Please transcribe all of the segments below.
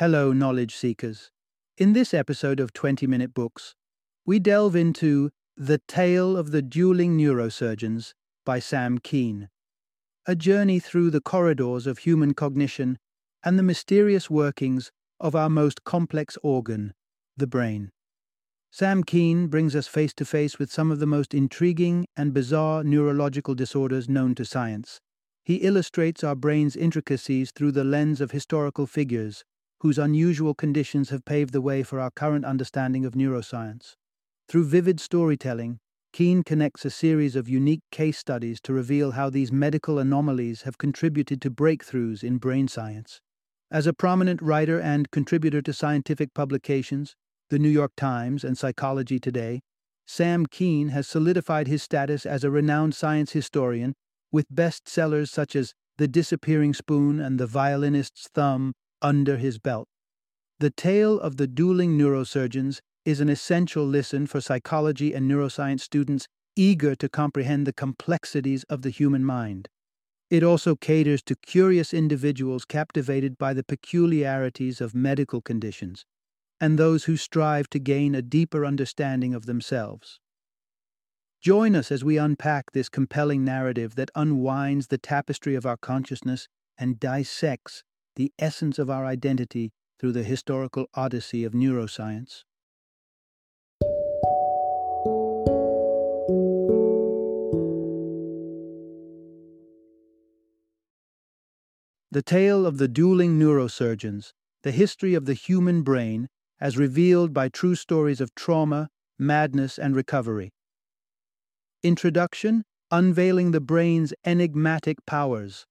Hello, knowledge seekers. In this episode of 20 Minute Books, we delve into The Tale of the Dueling Neurosurgeons by Sam Kean, a journey through the corridors of human cognition and the mysterious workings of our most complex organ, the brain. Sam Kean brings us face to face with some of the most intriguing and bizarre neurological disorders known to science. He illustrates our brain's intricacies through the lens of historical figures whose unusual conditions have paved the way for our current understanding of neuroscience. Through vivid storytelling, Kean connects a series of unique case studies to reveal how these medical anomalies have contributed to breakthroughs in brain science. As a prominent writer and contributor to scientific publications, The New York Times and Psychology Today, Sam Kean has solidified his status as a renowned science historian with bestsellers such as The Disappearing Spoon and The Violinist's Thumb under his belt. The Tale of the Dueling Neurosurgeons is an essential listen for psychology and neuroscience students eager to comprehend the complexities of the human mind. It also caters to curious individuals captivated by the peculiarities of medical conditions and those who strive to gain a deeper understanding of themselves. Join us as we unpack this compelling narrative that unwinds the tapestry of our consciousness and dissects the essence of our identity through the historical odyssey of neuroscience. The Tale of the Dueling Neurosurgeons, the history of the human brain as revealed by true stories of trauma, madness, and recovery. Introduction Unveiling the Brain's Enigmatic Powers.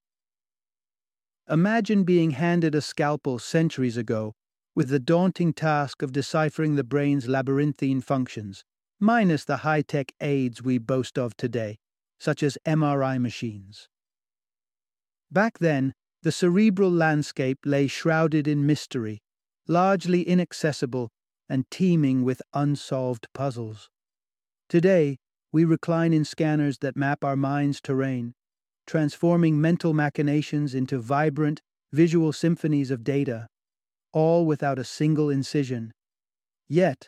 Imagine being handed a scalpel centuries ago with the daunting task of deciphering the brain's labyrinthine functions, minus the high tech aids we boast of today, such as MRI machines. Back then, the cerebral landscape lay shrouded in mystery, largely inaccessible and teeming with unsolved puzzles. Today, we recline in scanners that map our mind's terrain, transforming mental machinations into vibrant, visual symphonies of data, all without a single incision. Yet,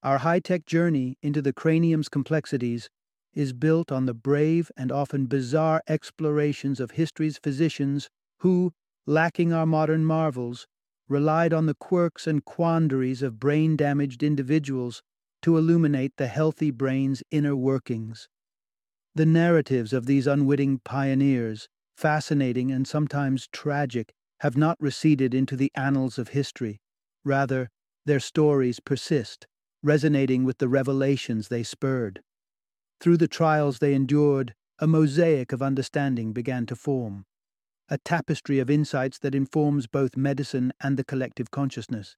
our high tech journey into the cranium's complexities is built on the brave and often bizarre explorations of history's physicians who, lacking our modern marvels, relied on the quirks and quandaries of brain damaged individuals to illuminate the healthy brain's inner workings. The narratives of these unwitting pioneers, fascinating and sometimes tragic, have not receded into the annals of history. Rather, their stories persist, resonating with the revelations they spurred. Through the trials they endured, a mosaic of understanding began to form, a tapestry of insights that informs both medicine and the collective consciousness.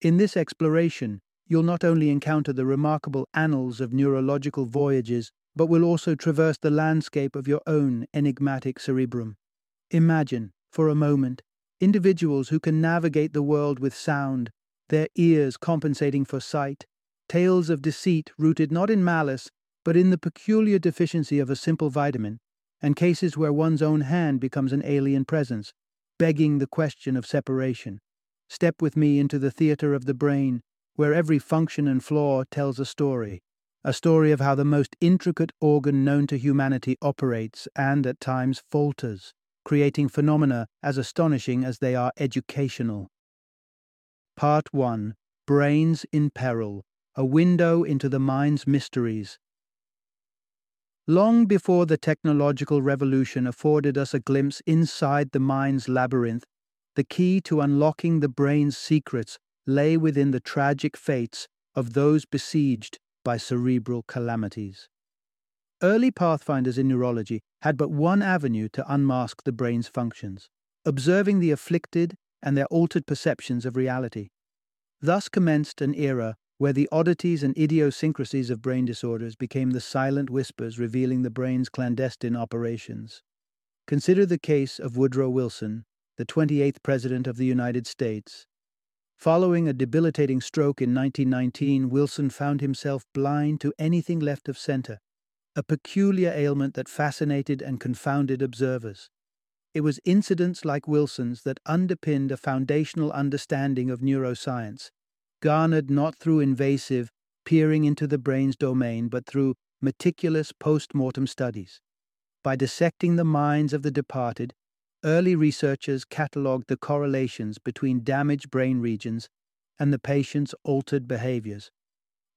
In this exploration, you'll not only encounter the remarkable annals of neurological voyages, but will also traverse the landscape of your own enigmatic cerebrum. Imagine, for a moment, individuals who can navigate the world with sound, their ears compensating for sight, tales of deceit rooted not in malice, but in the peculiar deficiency of a simple vitamin, and cases where one's own hand becomes an alien presence, begging the question of separation. Step with me into the theater of the brain, where every function and flaw tells a story, a story of how the most intricate organ known to humanity operates and at times falters, creating phenomena as astonishing as they are educational. Part 1 Brains in Peril A Window into the Mind's Mysteries. Long before the technological revolution afforded us a glimpse inside the mind's labyrinth, the key to unlocking the brain's secrets lay within the tragic fates of those besieged by cerebral calamities. Early pathfinders in neurology had but one avenue to unmask the brain's functions observing the afflicted and their altered perceptions of reality. Thus commenced an era where the oddities and idiosyncrasies of brain disorders became the silent whispers revealing the brain's clandestine operations. Consider the case of Woodrow Wilson, the 28th President of the United States, Following a debilitating stroke in 1919, Wilson found himself blind to anything left of center, a peculiar ailment that fascinated and confounded observers. It was incidents like Wilson's that underpinned a foundational understanding of neuroscience, garnered not through invasive, peering into the brain's domain, but through meticulous post mortem studies. By dissecting the minds of the departed, early researchers catalogued the correlations between damaged brain regions and the patient's altered behaviors.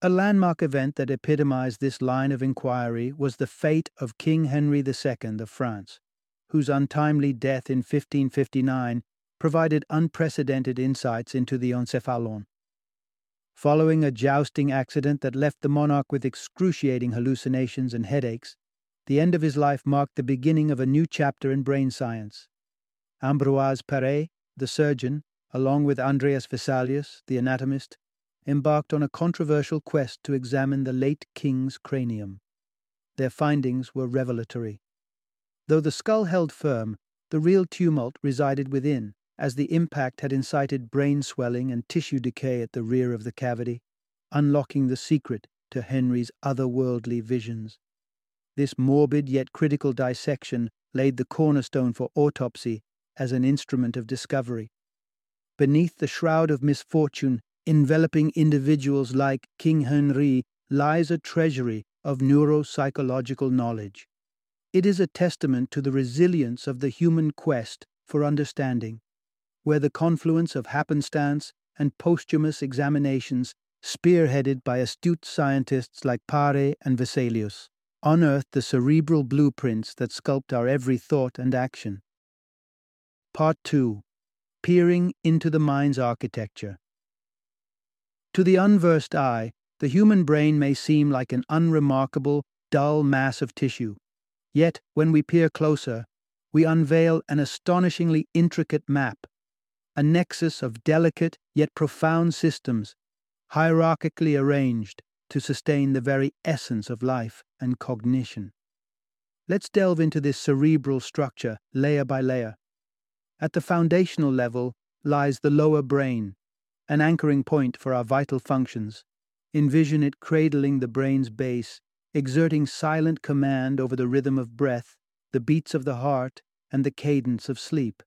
A landmark event that epitomized this line of inquiry was the fate of King Henry II of France, whose untimely death in 1559 provided unprecedented insights into the encephalon. Following a jousting accident that left the monarch with excruciating hallucinations and headaches, the end of his life marked the beginning of a new chapter in brain science. Ambroise Paré, the surgeon, along with Andreas Vesalius, the anatomist, embarked on a controversial quest to examine the late king's cranium. Their findings were revelatory. Though the skull held firm, the real tumult resided within, as the impact had incited brain swelling and tissue decay at the rear of the cavity, unlocking the secret to Henry's otherworldly visions. This morbid yet critical dissection laid the cornerstone for autopsy as an instrument of discovery. Beneath the shroud of misfortune enveloping individuals like King Henry lies a treasury of neuropsychological knowledge. It is a testament to the resilience of the human quest for understanding where the confluence of happenstance and posthumous examinations, spearheaded by astute scientists like Paré and Vesalius, unearthed the cerebral blueprints that sculpt our every thought and action. Part 2 Peering into the Mind's Architecture. To the unversed eye, the human brain may seem like an unremarkable, dull mass of tissue. Yet, when we peer closer, we unveil an astonishingly intricate map a nexus of delicate yet profound systems, hierarchically arranged to sustain the very essence of life and cognition. Let's delve into this cerebral structure layer by layer. At the foundational level lies the lower brain, an anchoring point for our vital functions. Envision it cradling the brain's base, exerting silent command over the rhythm of breath, the beats of the heart, and the cadence of sleep.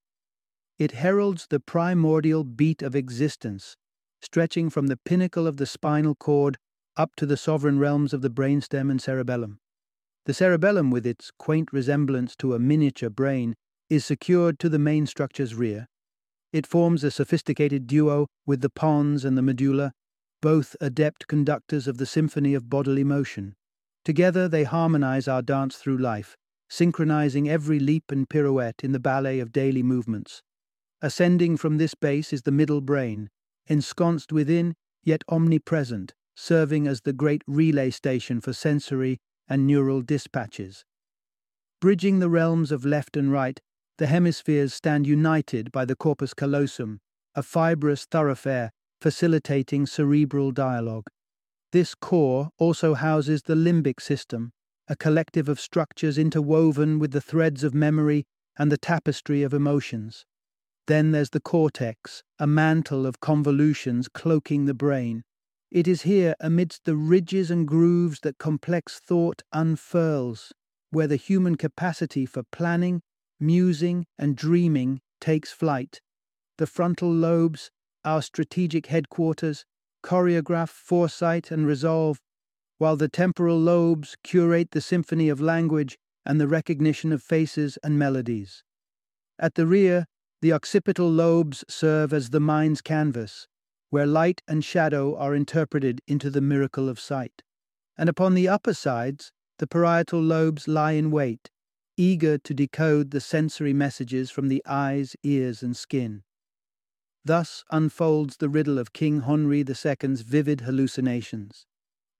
It heralds the primordial beat of existence, stretching from the pinnacle of the spinal cord up to the sovereign realms of the brainstem and cerebellum. The cerebellum, with its quaint resemblance to a miniature brain, is secured to the main structure's rear. It forms a sophisticated duo with the pons and the medulla, both adept conductors of the symphony of bodily motion. Together they harmonize our dance through life, synchronizing every leap and pirouette in the ballet of daily movements. Ascending from this base is the middle brain, ensconced within, yet omnipresent, serving as the great relay station for sensory and neural dispatches. Bridging the realms of left and right, the hemispheres stand united by the corpus callosum, a fibrous thoroughfare facilitating cerebral dialogue. This core also houses the limbic system, a collective of structures interwoven with the threads of memory and the tapestry of emotions. Then there's the cortex, a mantle of convolutions cloaking the brain. It is here, amidst the ridges and grooves that complex thought unfurls, where the human capacity for planning, musing, and dreaming takes flight. The frontal lobes, our strategic headquarters, choreograph foresight and resolve, while the temporal lobes curate the symphony of language and the recognition of faces and melodies. At the rear, the occipital lobes serve as the mind's canvas, where light and shadow are interpreted into the miracle of sight. And upon the upper sides, the parietal lobes lie in wait, eager to decode the sensory messages from the eyes, ears, and skin. Thus unfolds the riddle of King Henri II's vivid hallucinations.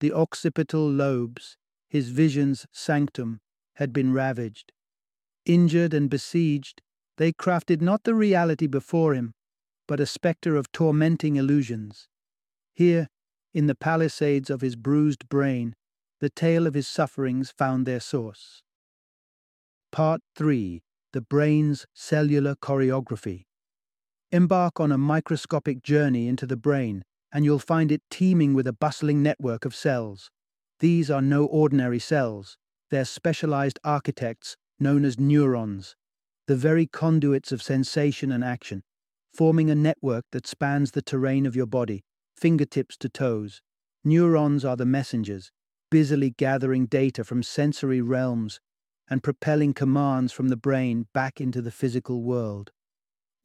The occipital lobes, his vision's sanctum, had been ravaged. Injured and besieged, they crafted not the reality before him, but a spectre of tormenting illusions. Here, in the palisades of his bruised brain, the tale of his sufferings found their source. Part 3 The Brain's Cellular Choreography. Embark on a microscopic journey into the brain, and you'll find it teeming with a bustling network of cells. These are no ordinary cells, they're specialized architects known as neurons, the very conduits of sensation and action, forming a network that spans the terrain of your body, fingertips to toes. Neurons are the messengers, busily gathering data from sensory realms and propelling commands from the brain back into the physical world.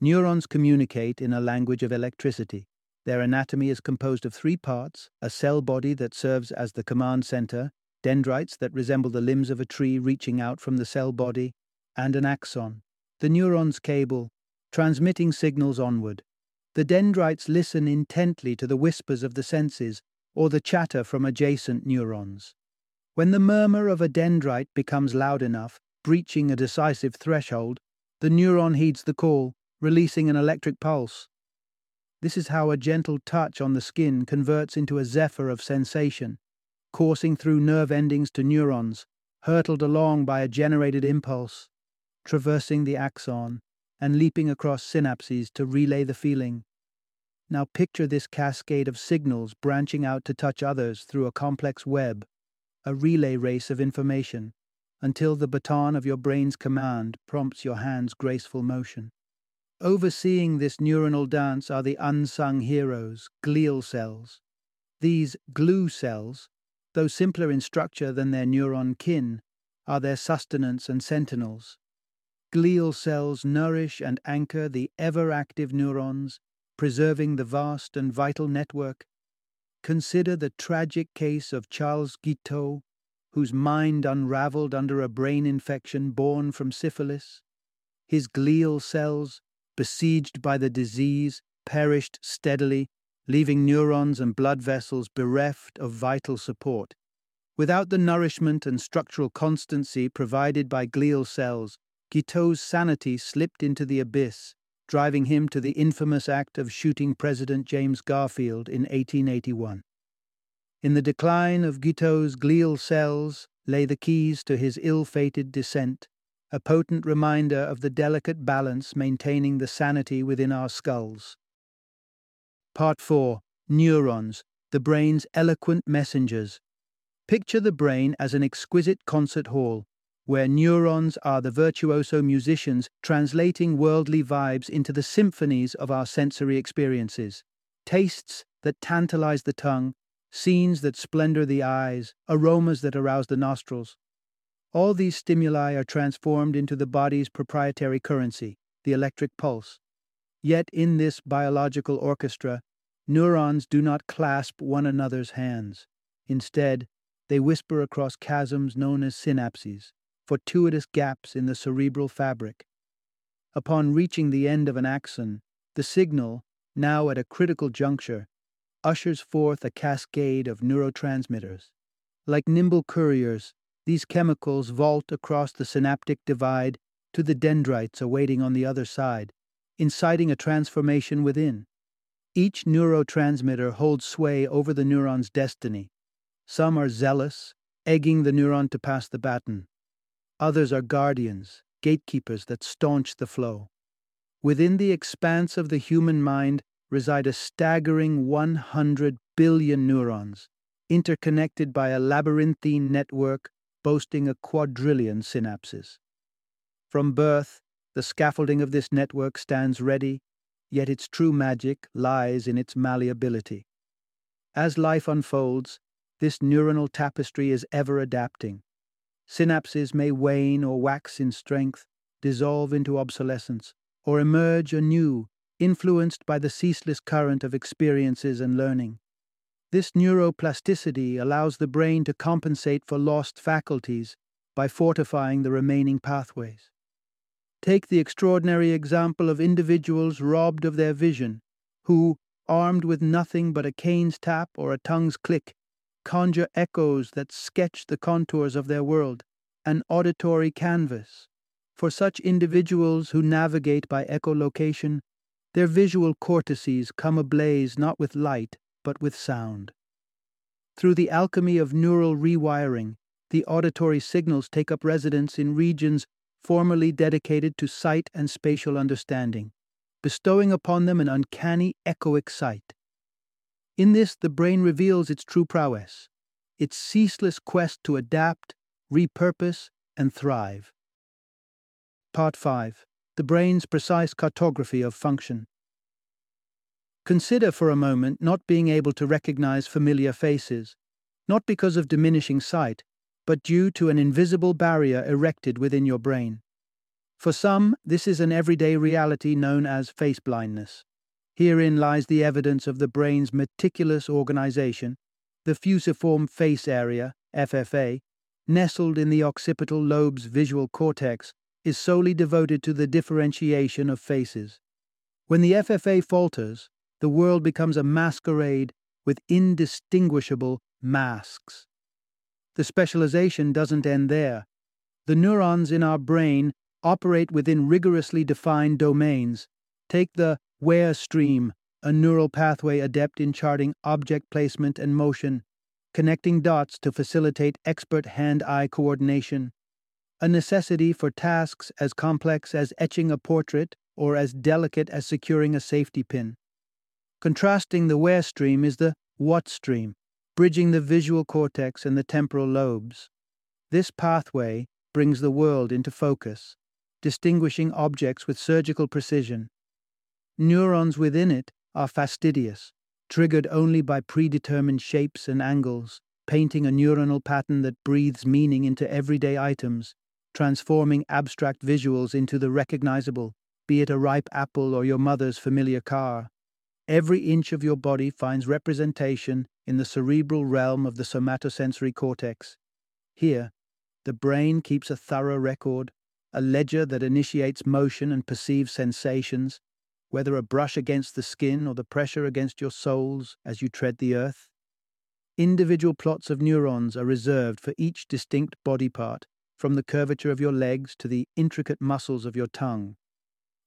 Neurons communicate in a language of electricity. Their anatomy is composed of three parts a cell body that serves as the command center, dendrites that resemble the limbs of a tree reaching out from the cell body, and an axon, the neuron's cable, transmitting signals onward. The dendrites listen intently to the whispers of the senses or the chatter from adjacent neurons. When the murmur of a dendrite becomes loud enough, breaching a decisive threshold, the neuron heeds the call, releasing an electric pulse. This is how a gentle touch on the skin converts into a zephyr of sensation, coursing through nerve endings to neurons, hurtled along by a generated impulse, traversing the axon, and leaping across synapses to relay the feeling. Now picture this cascade of signals branching out to touch others through a complex web a relay race of information, until the baton of your brain's command prompts your hand's graceful motion. Overseeing this neuronal dance are the unsung heroes, glial cells. These glue cells, though simpler in structure than their neuron kin, are their sustenance and sentinels. Glial cells nourish and anchor the ever active neurons, preserving the vast and vital network Consider the tragic case of Charles Guiteau, whose mind unraveled under a brain infection born from syphilis. His glial cells, besieged by the disease, perished steadily, leaving neurons and blood vessels bereft of vital support. Without the nourishment and structural constancy provided by glial cells, Guiteau's sanity slipped into the abyss, driving him to the infamous act of shooting President James Garfield in 1881. In the decline of Guiteau's glial cells lay the keys to his ill fated descent, a potent reminder of the delicate balance maintaining the sanity within our skulls. Part 4 Neurons, the brain's eloquent messengers. Picture the brain as an exquisite concert hall, where neurons are the virtuoso musicians translating worldly vibes into the symphonies of our sensory experiences. Tastes that tantalize the tongue, scenes that splendor the eyes, aromas that arouse the nostrils. All these stimuli are transformed into the body's proprietary currency, the electric pulse. Yet in this biological orchestra, neurons do not clasp one another's hands. Instead, they whisper across chasms known as synapses fortuitous gaps in the cerebral fabric. Upon reaching the end of an axon, the signal, now at a critical juncture, ushers forth a cascade of neurotransmitters. Like nimble couriers, these chemicals vault across the synaptic divide to the dendrites awaiting on the other side, inciting a transformation within. Each neurotransmitter holds sway over the neuron's destiny. Some are zealous, egging the neuron to pass the baton. Others are guardians, gatekeepers that staunch the flow. Within the expanse of the human mind reside a staggering 100 billion neurons, interconnected by a labyrinthine network boasting a quadrillion synapses. From birth, the scaffolding of this network stands ready, yet its true magic lies in its malleability. As life unfolds, this neuronal tapestry is ever adapting, Synapses may wane or wax in strength, dissolve into obsolescence, or emerge anew, influenced by the ceaseless current of experiences and learning. This neuroplasticity allows the brain to compensate for lost faculties by fortifying the remaining pathways. Take the extraordinary example of individuals robbed of their vision, who, armed with nothing but a cane's tap or a tongue's click, conjure echoes that sketch the contours of their world, an auditory canvas. For such individuals who navigate by echolocation, their visual cortices come ablaze not with light, but with sound. Through the alchemy of neural rewiring, the auditory signals take up residence in regions formerly dedicated to sight and spatial understanding, bestowing upon them an uncanny echoic sight. In this, the brain reveals its true prowess, its ceaseless quest to adapt, repurpose, and thrive. Part 5 the brain's precise cartography of function. Consider for a moment not being able to recognize familiar faces, not because of diminishing sight, but due to an invisible barrier erected within your brain. For some, this is an everyday reality known as face blindness. Herein lies the evidence of the brain's meticulous organization, the fusiform face area, FFA, nestled in the occipital lobe's visual cortex, is solely devoted to the differentiation of faces. When the FFA falters, the world becomes a masquerade with indistinguishable masks. The specialization doesn't end there. The neurons in our brain operate within rigorously defined domains. Take the where stream, a neural pathway adept in charting object placement and motion, connecting dots to facilitate expert hand eye coordination, a necessity for tasks as complex as etching a portrait or as delicate as securing a safety pin. Contrasting the where stream is the what stream, bridging the visual cortex and the temporal lobes. This pathway brings the world into focus, distinguishing objects with surgical precision. Neurons within it are fastidious, triggered only by predetermined shapes and angles, painting a neuronal pattern that breathes meaning into everyday items, transforming abstract visuals into the recognizable, be it a ripe apple or your mother's familiar car. Every inch of your body finds representation in the cerebral realm of the somatosensory cortex. Here, the brain keeps a thorough record, a ledger that initiates motion and perceives sensations, whether a brush against the skin or the pressure against your soles as you tread the earth. Individual plots of neurons are reserved for each distinct body part, from the curvature of your legs to the intricate muscles of your tongue.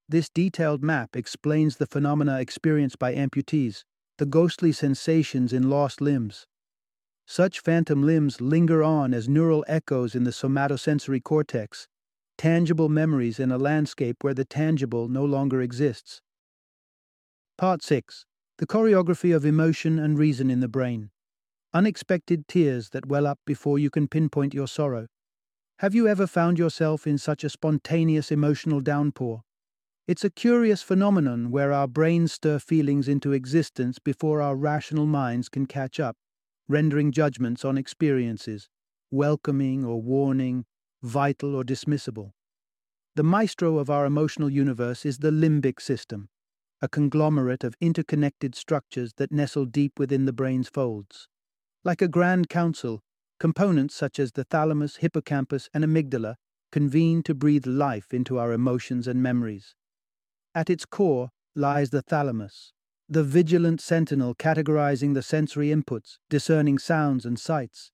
This detailed map explains the phenomena experienced by amputees, the ghostly sensations in lost limbs. Such phantom limbs linger on as neural echoes in the somatosensory cortex, tangible memories in a landscape where the tangible no longer exists. Part 6 The Choreography of Emotion and Reason in the Brain. Unexpected tears that well up before you can pinpoint your sorrow. Have you ever found yourself in such a spontaneous emotional downpour? It's a curious phenomenon where our brains stir feelings into existence before our rational minds can catch up, rendering judgments on experiences, welcoming or warning, vital or dismissible. The maestro of our emotional universe is the limbic system, a conglomerate of interconnected structures that nestle deep within the brain's folds. Like a grand council, components such as the thalamus, hippocampus, and amygdala convene to breathe life into our emotions and memories. At its core lies the thalamus, the vigilant sentinel categorizing the sensory inputs, discerning sounds and sights.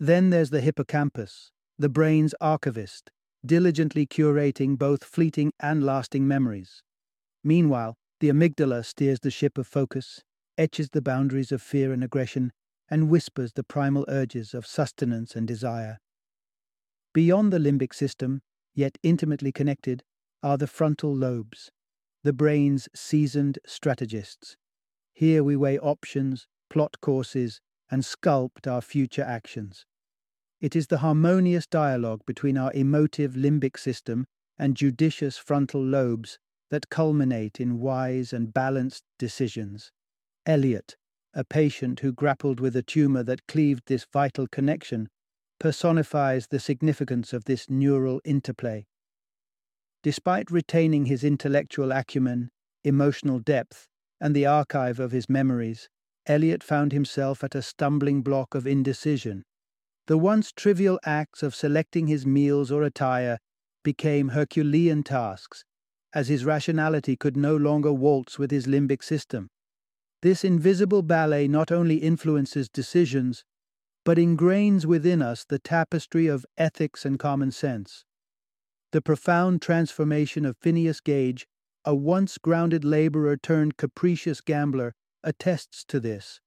Then there's the hippocampus, the brain's archivist, diligently curating both fleeting and lasting memories. Meanwhile, the amygdala steers the ship of focus, etches the boundaries of fear and aggression, and whispers the primal urges of sustenance and desire. Beyond the limbic system, yet intimately connected, are the frontal lobes, the brain's seasoned strategists. Here we weigh options, plot courses, and sculpt our future actions. It is the harmonious dialogue between our emotive limbic system and judicious frontal lobes that culminate in wise and balanced decisions. Elliot, a patient who grappled with a tumor that cleaved this vital connection, personifies the significance of this neural interplay. Despite retaining his intellectual acumen, emotional depth, and the archive of his memories, Elliot found himself at a stumbling block of indecision. The once trivial acts of selecting his meals or attire became Herculean tasks, as his rationality could no longer waltz with his limbic system. This invisible ballet not only influences decisions, but ingrains within us the tapestry of ethics and common sense. The profound transformation of Phineas Gage, a once grounded laborer turned capricious gambler, attests to this.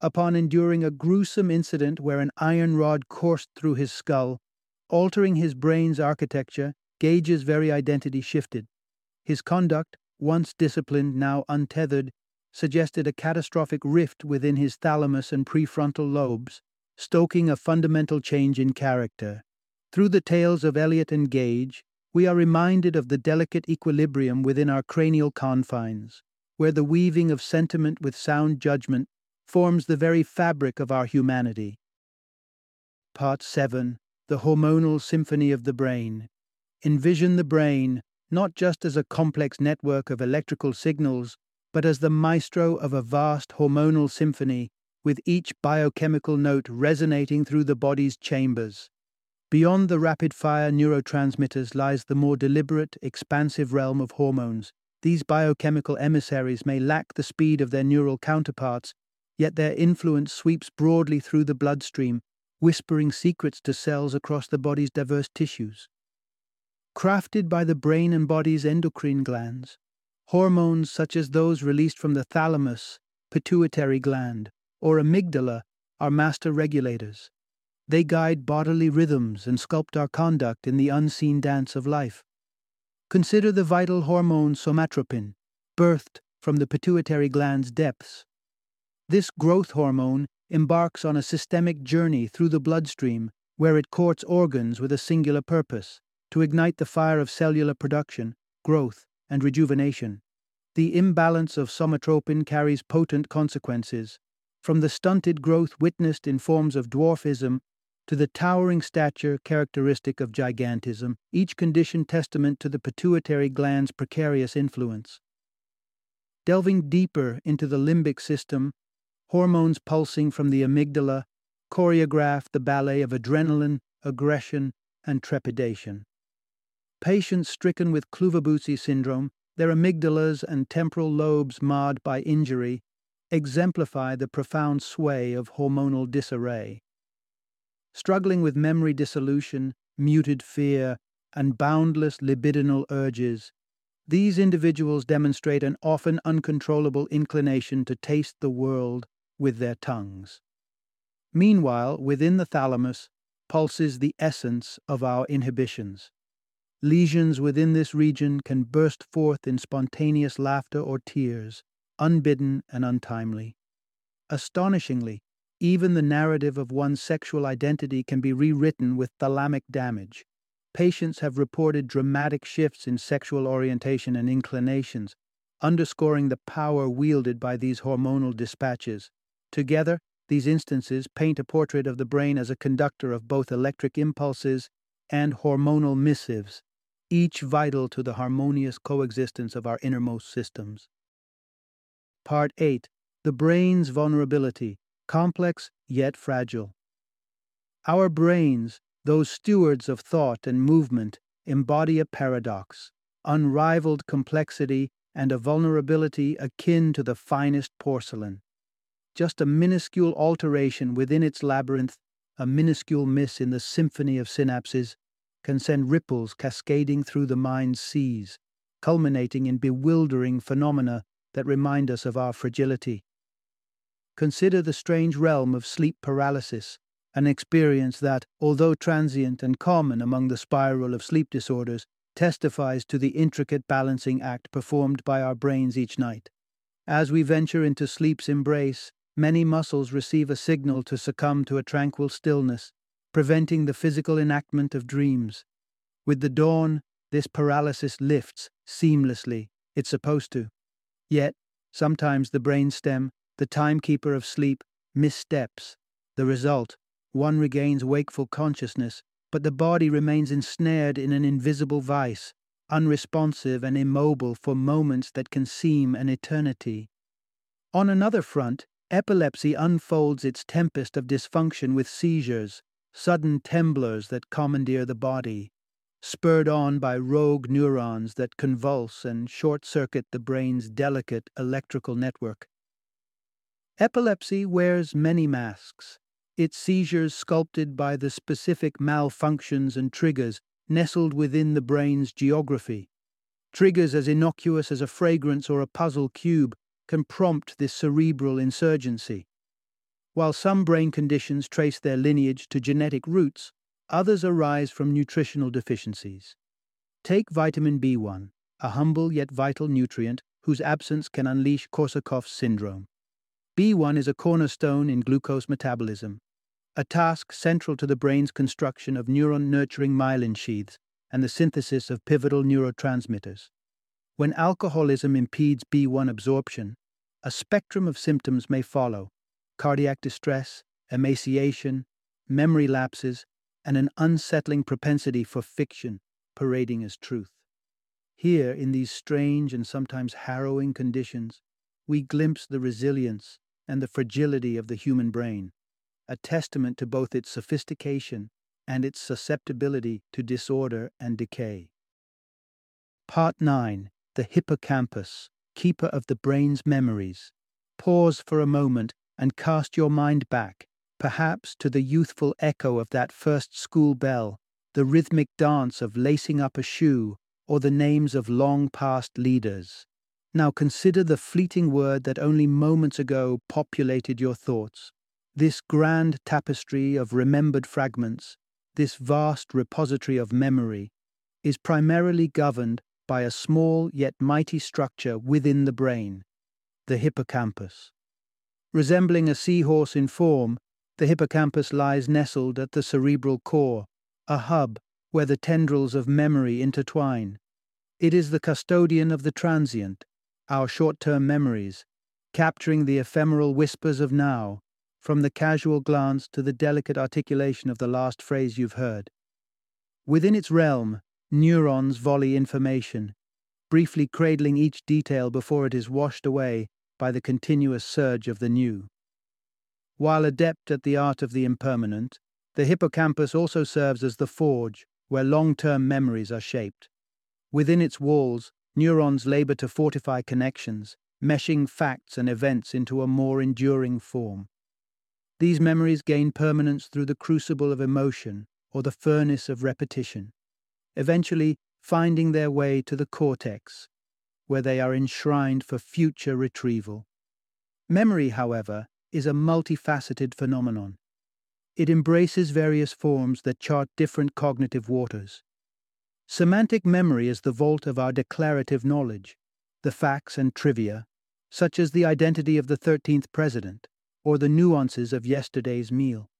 Upon enduring a gruesome incident where an iron rod coursed through his skull, altering his brain's architecture, Gage's very identity shifted. His conduct, once disciplined, now untethered, suggested a catastrophic rift within his thalamus and prefrontal lobes, stoking a fundamental change in character. Through the tales of Elliot and Gage, we are reminded of the delicate equilibrium within our cranial confines, where the weaving of sentiment with sound judgment forms the very fabric of our humanity. Part 7 The Hormonal Symphony of the Brain. Envision the brain not just as a complex network of electrical signals, but as the maestro of a vast hormonal symphony, with each biochemical note resonating through the body's chambers. Beyond the rapid fire neurotransmitters lies the more deliberate, expansive realm of hormones. These biochemical emissaries may lack the speed of their neural counterparts, yet their influence sweeps broadly through the bloodstream, whispering secrets to cells across the body's diverse tissues. Crafted by the brain and body's endocrine glands, hormones such as those released from the thalamus, pituitary gland, or amygdala are master regulators. They guide bodily rhythms and sculpt our conduct in the unseen dance of life. Consider the vital hormone somatropin, birthed from the pituitary gland's depths. This growth hormone embarks on a systemic journey through the bloodstream where it courts organs with a singular purpose to ignite the fire of cellular production, growth, and rejuvenation. The imbalance of somatropin carries potent consequences, from the stunted growth witnessed in forms of dwarfism to the towering stature characteristic of gigantism, each condition testament to the pituitary gland's precarious influence. Delving deeper into the limbic system, hormones pulsing from the amygdala choreograph the ballet of adrenaline, aggression, and trepidation. Patients stricken with Kluver-Bucy syndrome, their amygdalas and temporal lobes marred by injury, exemplify the profound sway of hormonal disarray struggling with memory dissolution, muted fear, and boundless libidinal urges, these individuals demonstrate an often uncontrollable inclination to taste the world with their tongues. Meanwhile, within the thalamus pulses the essence of our inhibitions. Lesions within this region can burst forth in spontaneous laughter or tears, unbidden and untimely. Astonishingly, even the narrative of one's sexual identity can be rewritten with thalamic damage. Patients have reported dramatic shifts in sexual orientation and inclinations, underscoring the power wielded by these hormonal dispatches. Together, these instances paint a portrait of the brain as a conductor of both electric impulses and hormonal missives, each vital to the harmonious coexistence of our innermost systems. Part 8 The Brain's Vulnerability complex yet fragile. Our brains, those stewards of thought and movement, embody a paradox, unrivaled complexity, and a vulnerability akin to the finest porcelain. Just a minuscule alteration within its labyrinth, a minuscule miss in the symphony of synapses, can send ripples cascading through the mind's seas, culminating in bewildering phenomena that remind us of our fragility. Consider the strange realm of sleep paralysis, an experience that, although transient and common among the spiral of sleep disorders, testifies to the intricate balancing act performed by our brains each night. As we venture into sleep's embrace, many muscles receive a signal to succumb to a tranquil stillness, preventing the physical enactment of dreams. With the dawn, this paralysis lifts seamlessly. It's supposed to. Yet, sometimes the brainstem, the timekeeper of sleep missteps. The result one regains wakeful consciousness, but the body remains ensnared in an invisible vice, unresponsive and immobile for moments that can seem an eternity. On another front, epilepsy unfolds its tempest of dysfunction with seizures, sudden temblors that commandeer the body, spurred on by rogue neurons that convulse and short circuit the brain's delicate electrical network. Epilepsy wears many masks, its seizures sculpted by the specific malfunctions and triggers nestled within the brain's geography. Triggers as innocuous as a fragrance or a puzzle cube can prompt this cerebral insurgency. While some brain conditions trace their lineage to genetic roots, others arise from nutritional deficiencies. Take vitamin B1, a humble yet vital nutrient whose absence can unleash Korsakoff's syndrome. B1 is a cornerstone in glucose metabolism, a task central to the brain's construction of neuron nurturing myelin sheaths and the synthesis of pivotal neurotransmitters. When alcoholism impedes B1 absorption, a spectrum of symptoms may follow cardiac distress, emaciation, memory lapses, and an unsettling propensity for fiction parading as truth. Here, in these strange and sometimes harrowing conditions, we glimpse the resilience and the fragility of the human brain, a testament to both its sophistication and its susceptibility to disorder and decay. Part 9 The Hippocampus, Keeper of the Brain's Memories. Pause for a moment and cast your mind back, perhaps to the youthful echo of that first school bell, the rhythmic dance of lacing up a shoe, or the names of long past leaders. Now consider the fleeting word that only moments ago populated your thoughts. This grand tapestry of remembered fragments, this vast repository of memory, is primarily governed by a small yet mighty structure within the brain, the hippocampus. Resembling a seahorse in form, the hippocampus lies nestled at the cerebral core, a hub where the tendrils of memory intertwine. It is the custodian of the transient, our short term memories, capturing the ephemeral whispers of now, from the casual glance to the delicate articulation of the last phrase you've heard. Within its realm, neurons volley information, briefly cradling each detail before it is washed away by the continuous surge of the new. While adept at the art of the impermanent, the hippocampus also serves as the forge where long term memories are shaped. Within its walls, neurons labor to fortify connections, meshing facts and events into a more enduring form. These memories gain permanence through the crucible of emotion or the furnace of repetition, eventually finding their way to the cortex, where they are enshrined for future retrieval. Memory, however, is a multifaceted phenomenon. It embraces various forms that chart different cognitive waters. Semantic memory is the vault of our declarative knowledge, the facts and trivia, such as the identity of the 13th president or the nuances of yesterday's meal.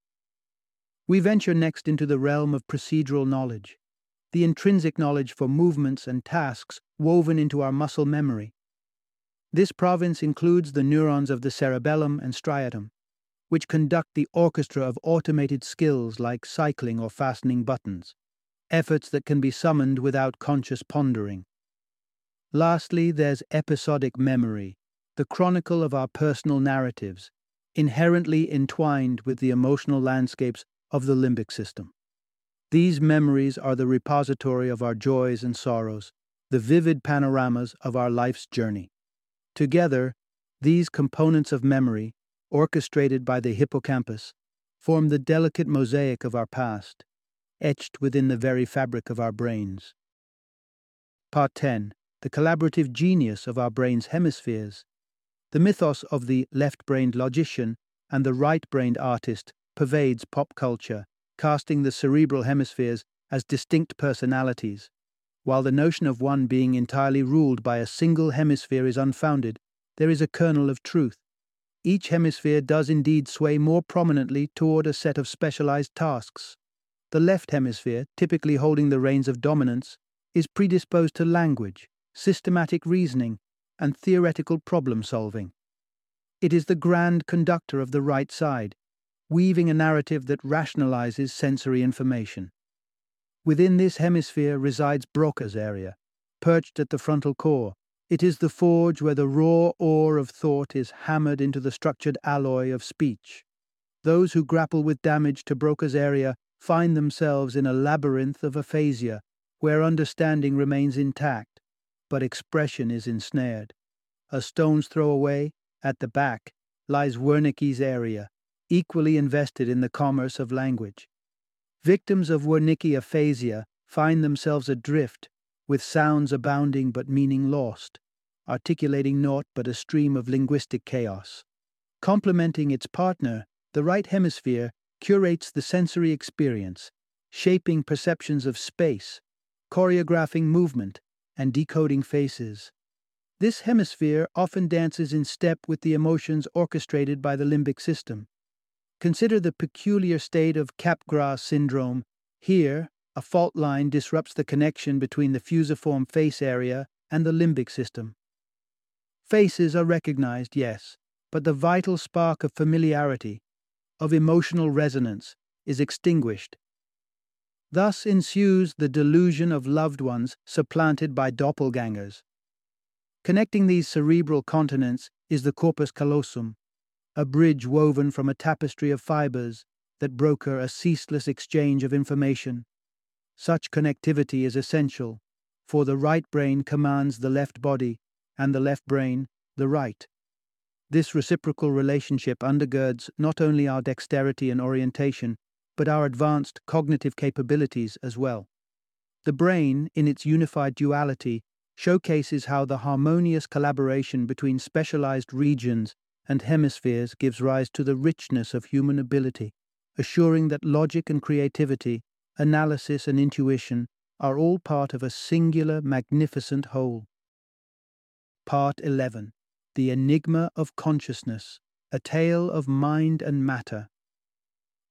We venture next into the realm of procedural knowledge, the intrinsic knowledge for movements and tasks woven into our muscle memory. This province includes the neurons of the cerebellum and striatum, which conduct the orchestra of automated skills like cycling or fastening buttons, efforts that can be summoned without conscious pondering. Lastly, there's episodic memory, the chronicle of our personal narratives, inherently entwined with the emotional landscapes of the limbic system. These memories are the repository of our joys and sorrows, the vivid panoramas of our life's journey. Together, these components of memory, orchestrated by the hippocampus, form the delicate mosaic of our past, etched within the very fabric of our brains. Part 10 The collaborative genius of our brain's hemispheres. The mythos of the left brained logician and the right brained artist pervades pop culture casting the cerebral hemispheres as distinct personalities, while the notion of one being entirely ruled by a single hemisphere is unfounded, there is a kernel of truth. Each hemisphere does indeed sway more prominently toward a set of specialized tasks. The left hemisphere, typically holding the reins of dominance, is predisposed to language, systematic reasoning, and theoretical problem solving. It is the grand conductor of the right side, weaving a narrative that rationalizes sensory information. Within this hemisphere resides Broca's area, perched at the frontal core. It is the forge where the raw ore of thought is hammered into the structured alloy of speech. Those who grapple with damage to Broca's area find themselves in a labyrinth of aphasia, where understanding remains intact, but expression is ensnared. A stone's throw away, at the back, lies Wernicke's area, equally invested in the commerce of language. Victims of Wernicke aphasia find themselves adrift, with sounds abounding but meaning lost, articulating naught but a stream of linguistic chaos. Complementing its partner, the right hemisphere curates the sensory experience, shaping perceptions of space, choreographing movement, and decoding faces. This hemisphere often dances in step with the emotions orchestrated by the limbic system. Consider the peculiar state of Capgras syndrome. Here, A fault line disrupts the connection between the fusiform face area and the limbic system. Faces are recognized, yes, but the vital spark of familiarity, of emotional resonance, is extinguished. Thus ensues the delusion of loved ones supplanted by doppelgangers. Connecting these cerebral continents is the corpus callosum, a bridge woven from a tapestry of fibers that broker a ceaseless exchange of information. Such connectivity is essential, for the right brain commands the left body, and the left brain the right. This reciprocal relationship undergirds not only our dexterity and orientation, but our advanced cognitive capabilities as well. The brain, in its unified duality, showcases how the harmonious collaboration between specialized regions and hemispheres gives rise to the richness of human ability, assuring that logic and creativity, analysis and intuition are all part of a singular, magnificent whole. Part 11 The Enigma of Consciousness, a tale of mind and matter.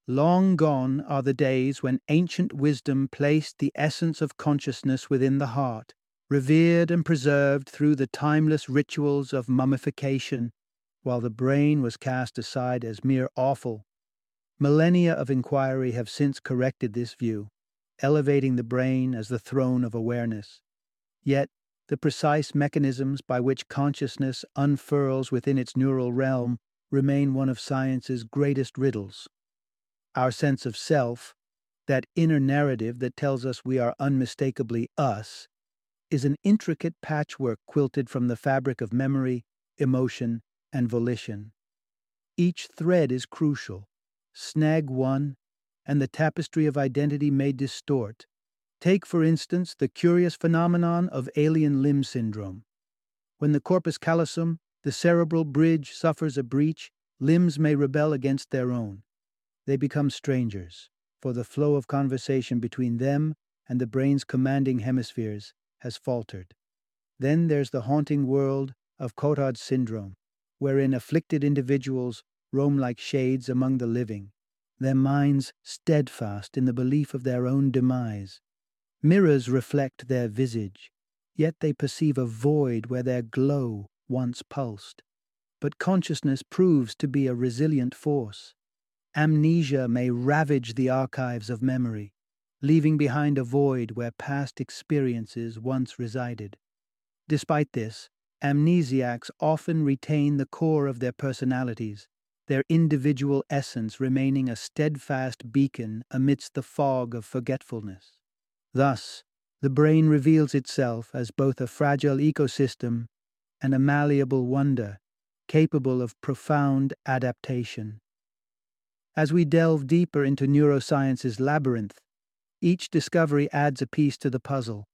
Long gone are the days when ancient wisdom placed the essence of consciousness within the heart, revered and preserved through the timeless rituals of mummification, while the brain was cast aside as mere offal. Millennia of inquiry have since corrected this view, elevating the brain as the throne of awareness. Yet, the precise mechanisms by which consciousness unfurls within its neural realm remain one of science's greatest riddles. Our sense of self, that inner narrative that tells us we are unmistakably us, is an intricate patchwork quilted from the fabric of memory, emotion, and volition. Each thread is crucial. Snag one, and the tapestry of identity may distort. Take, for instance, the curious phenomenon of alien limb syndrome. When the corpus callosum, the cerebral bridge, suffers a breach, limbs may rebel against their own they become strangers, for the flow of conversation between them and the brain's commanding hemispheres has faltered. Then there's the haunting world of Cotard's syndrome, wherein afflicted individuals roam like shades among the living, their minds steadfast in the belief of their own demise. Mirrors reflect their visage, yet they perceive a void where their glow once pulsed. But consciousness proves to be a resilient force. Amnesia may ravage the archives of memory, leaving behind a void where past experiences once resided. Despite this, amnesiacs often retain the core of their personalities, their individual essence remaining a steadfast beacon amidst the fog of forgetfulness. Thus, the brain reveals itself as both a fragile ecosystem and a malleable wonder, capable of profound adaptation. As we delve deeper into neuroscience's labyrinth, each discovery adds a piece to the puzzle,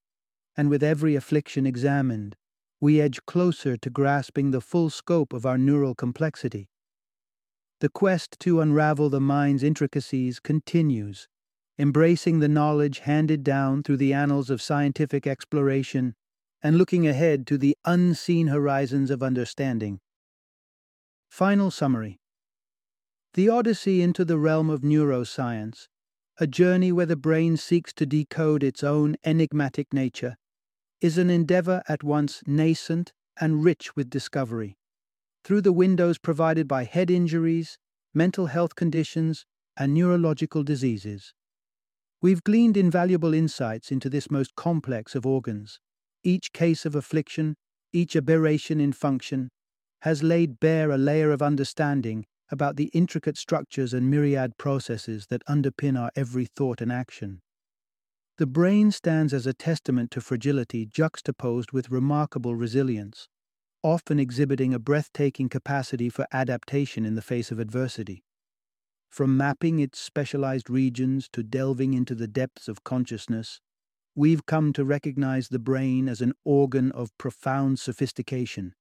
and with every affliction examined, we edge closer to grasping the full scope of our neural complexity. The quest to unravel the mind's intricacies continues, embracing the knowledge handed down through the annals of scientific exploration and looking ahead to the unseen horizons of understanding. Final summary the Odyssey into the realm of neuroscience, a journey where the brain seeks to decode its own enigmatic nature, is an endeavor at once nascent and rich with discovery. Through the windows provided by head injuries, mental health conditions, and neurological diseases, we've gleaned invaluable insights into this most complex of organs. Each case of affliction, each aberration in function, has laid bare a layer of understanding about the intricate structures and myriad processes that underpin our every thought and action. The brain stands as a testament to fragility juxtaposed with remarkable resilience, often exhibiting a breathtaking capacity for adaptation in the face of adversity. From mapping its specialized regions to delving into the depths of consciousness, we've come to recognize the brain as an organ of profound sophistication,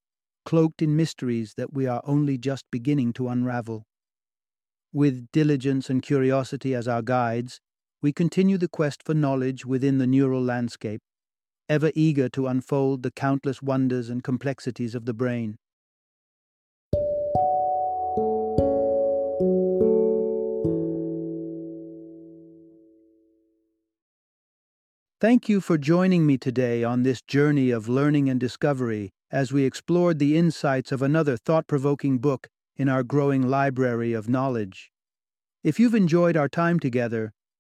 cloaked in mysteries that we are only just beginning to unravel. With diligence and curiosity as our guides, we continue the quest for knowledge within the neural landscape, ever eager to unfold the countless wonders and complexities of the brain. Thank you for joining me today on this journey of learning and discovery as we explored the insights of another thought provoking book in our growing library of knowledge. If you've enjoyed our time together,